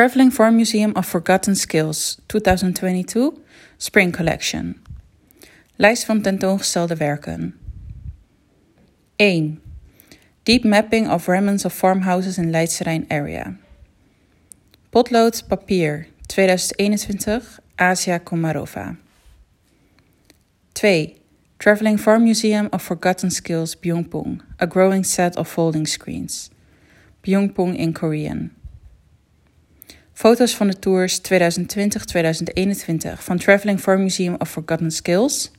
Traveling Farm Museum of Forgotten Skills 2022 Spring Collection. Lijst van tentoongestelde werken. 1. Deep Mapping of Remnants of Farmhouses in Leidse Rijn Area. Potlood Papier 2021 Asia Komarova. 2. Traveling Farm Museum of Forgotten Skills Byungpung, a growing set of folding screens. Byungpung in Korean. Foto's van de tours 2020-2021 van Traveling Farm Museum of Forgotten Skills.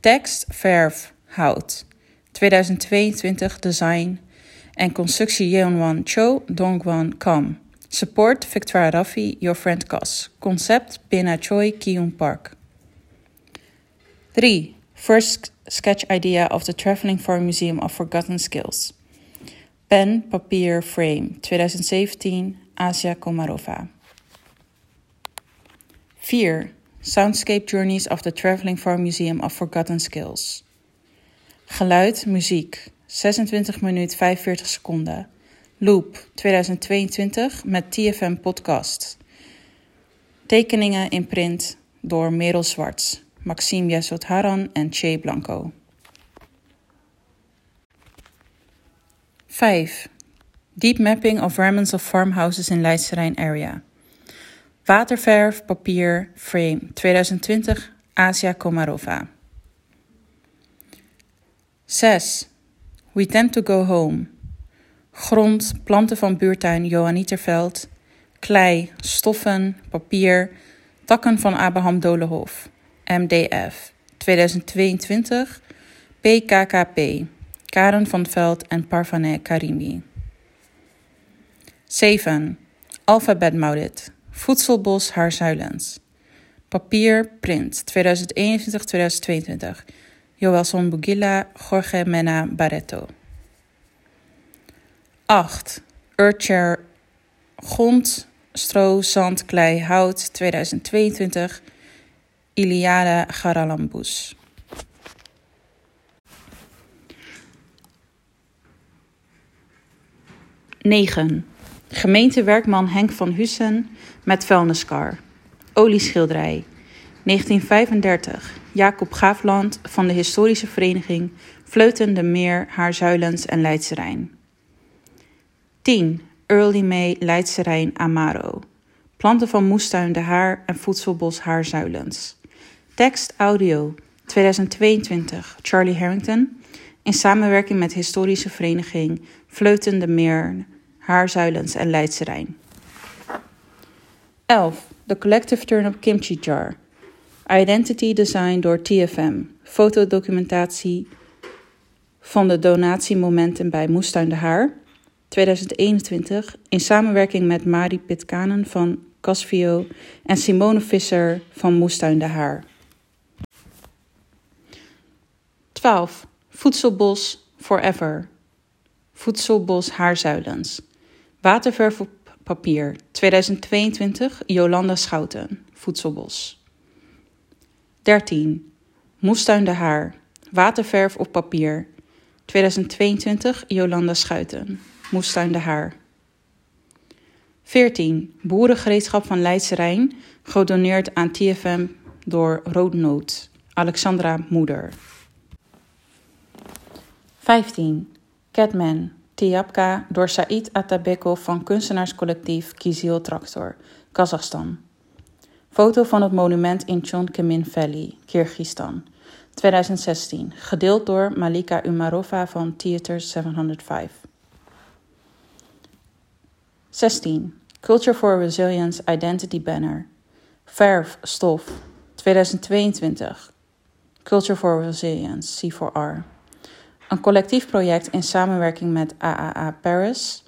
Tekst, verf, hout. 2022 design en constructie Yeonwan Cho Dongwan Kam. Support Victoria Raffi, Your Friend Cas. Concept Pina Choi Kyung Park. 3. First sketch idea of the Traveling Farm Museum of Forgotten Skills. Pen, papier, frame. 2017, Asia Komarova. 4. Soundscape Journeys of the Traveling Farm Museum of Forgotten Skills. Geluid, muziek. 26 minuut 45 seconden. Loop 2022 met TFM Podcast. Tekeningen in print door Merel Zwarts, Maxime Yasotharan en Che Blanco. 5. Deep Mapping of Remnants of Farmhouses in Leidse Rijn Area. Waterverf, papier, frame 2020 Asia Komarova. 6. We Tend to Go Home. Grond, planten van buurtuin Johanniterveld. Klei, stoffen, papier, takken van Abraham Dolehof. MDF 2022 PKKP. Karen van Veld en Parvane Karimi. 7. Alphabet Maudit. Voedselbos Haarzuilens. Papier, print 2021-2022. Joelson Bugilla, Jorge Mena Barreto. 8. Earthshare Grond, stro, zand, klei, hout 2022. Iliade Garalambus. Negen. Gemeentewerkman Henk van Hussen met vuilniskar. Olieschilderij. 1935. Jacob Gaafland van de historische vereniging Vleuten de Meer, Haarzuilens en Leidse Rijn. 10. Early May Leidse Rijn Amaro. Planten van moestuin De Haar en voedselbos Haarzuilens. Tekst audio 2022 Charlie Harrington in samenwerking met historische vereniging Vleuten de Meer, Haarzuilens en Leidse Rijn. 11. The Collective Turnip Kimchi Jar. Identity Design door TFM. Fotodocumentatie van de donatiemomenten bij Moestuin de Haar. 2021 in samenwerking met Mari Pitkanen van Casvio en Simone Visser van Moestuin de Haar. 12. Voedselbos Forever. Voedselbos Haarzuilens. Waterverf op papier. 2022 Jolanda Schouten. Voedselbos. 13. Moestuin de Haar. Waterverf op papier. 2022 Jolanda Schuiten. Moestuin de Haar. 14. Boerengereedschap van Leidse Rijn. Gedoneerd aan TFM door Roodnoot. Alexandra Moeder. 15. Catman. Tiapka door Said Atabekov van kunstenaarscollectief Kizil Traktor, Kazachstan. Foto van het monument in Chonkemin Valley, Kyrgyzstan. 2016, gedeeld door Malika Umarova van Theater 705. 16. Culture for Resilience Identity Banner. Verf, stof. 2022. Culture for Resilience, C4R. Een collectief project in samenwerking met AAA Paris,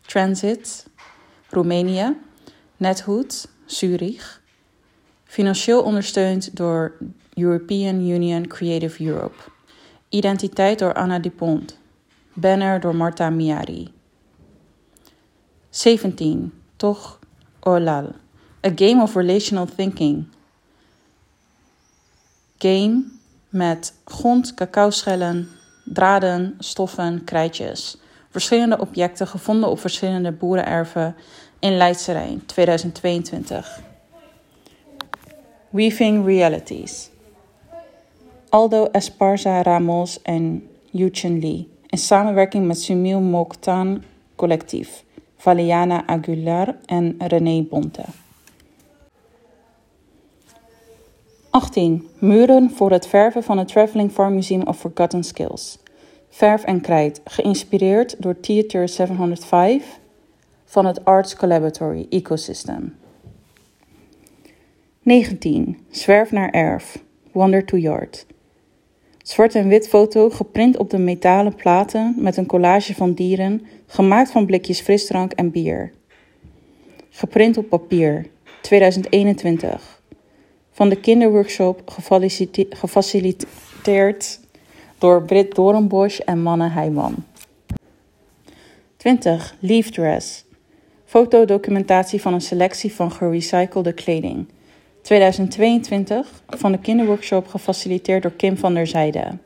Transit, Roemenië, Nethood, Zurich. Financieel ondersteund door European Union Creative Europe. Identiteit door Anna Dupont. Banner door Marta Miari. 17. Toch Olal. A game of relational thinking. Game met grond, cacaoschellen, draden, stoffen, krijtjes. Verschillende objecten gevonden op verschillende boerenerven in Leidse Rijn 2022. Weaving Realities. Aldo Esparza Ramos en Yuchen Lee. In samenwerking met Sumil Mokhtan Collectief. Valiana Aguilar en René Bonte. 18. Muren voor het verven van het Traveling Farm Museum of Forgotten Skills. Verf en krijt, geïnspireerd door Theater 705 van het Arts Collaboratory Ecosystem. 19. Zwerf naar erf. Wander to Yard. Zwart en wit foto geprint op de metalen platen met een collage van dieren, gemaakt van blikjes frisdrank en bier. Geprint op papier, 2021. Van de kinderworkshop gefaciliteerd door Britt Doornbosch en Manne Heijman. 20. Leaf Dress. Fotodocumentatie van een selectie van gerecyclede kleding. 2022 van de kinderworkshop gefaciliteerd door Kim van der Zijde.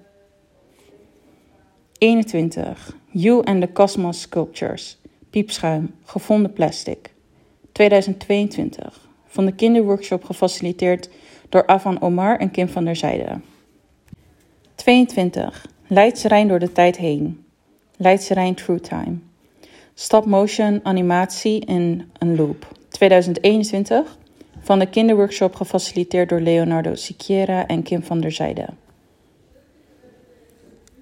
21. You and the Cosmos Sculptures. Piepschuim, gevonden plastic. 2022 van de kinderworkshop gefaciliteerd door Avan Omar en Kim van der Zijde. 22. Leidse Rijn door de tijd heen. Leidse Rijn True Time. Stop motion animatie in een loop. 2021 van de kinderworkshop gefaciliteerd door Leonardo Siquiera en Kim van der Zijde.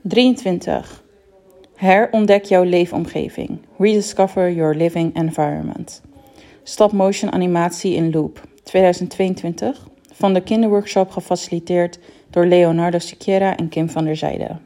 23. Herontdek jouw leefomgeving. Rediscover your living environment. Stop motion animatie in loop. 2022 van de kinderworkshop gefaciliteerd door Leonardo Siquiera en Kim van der Zijde.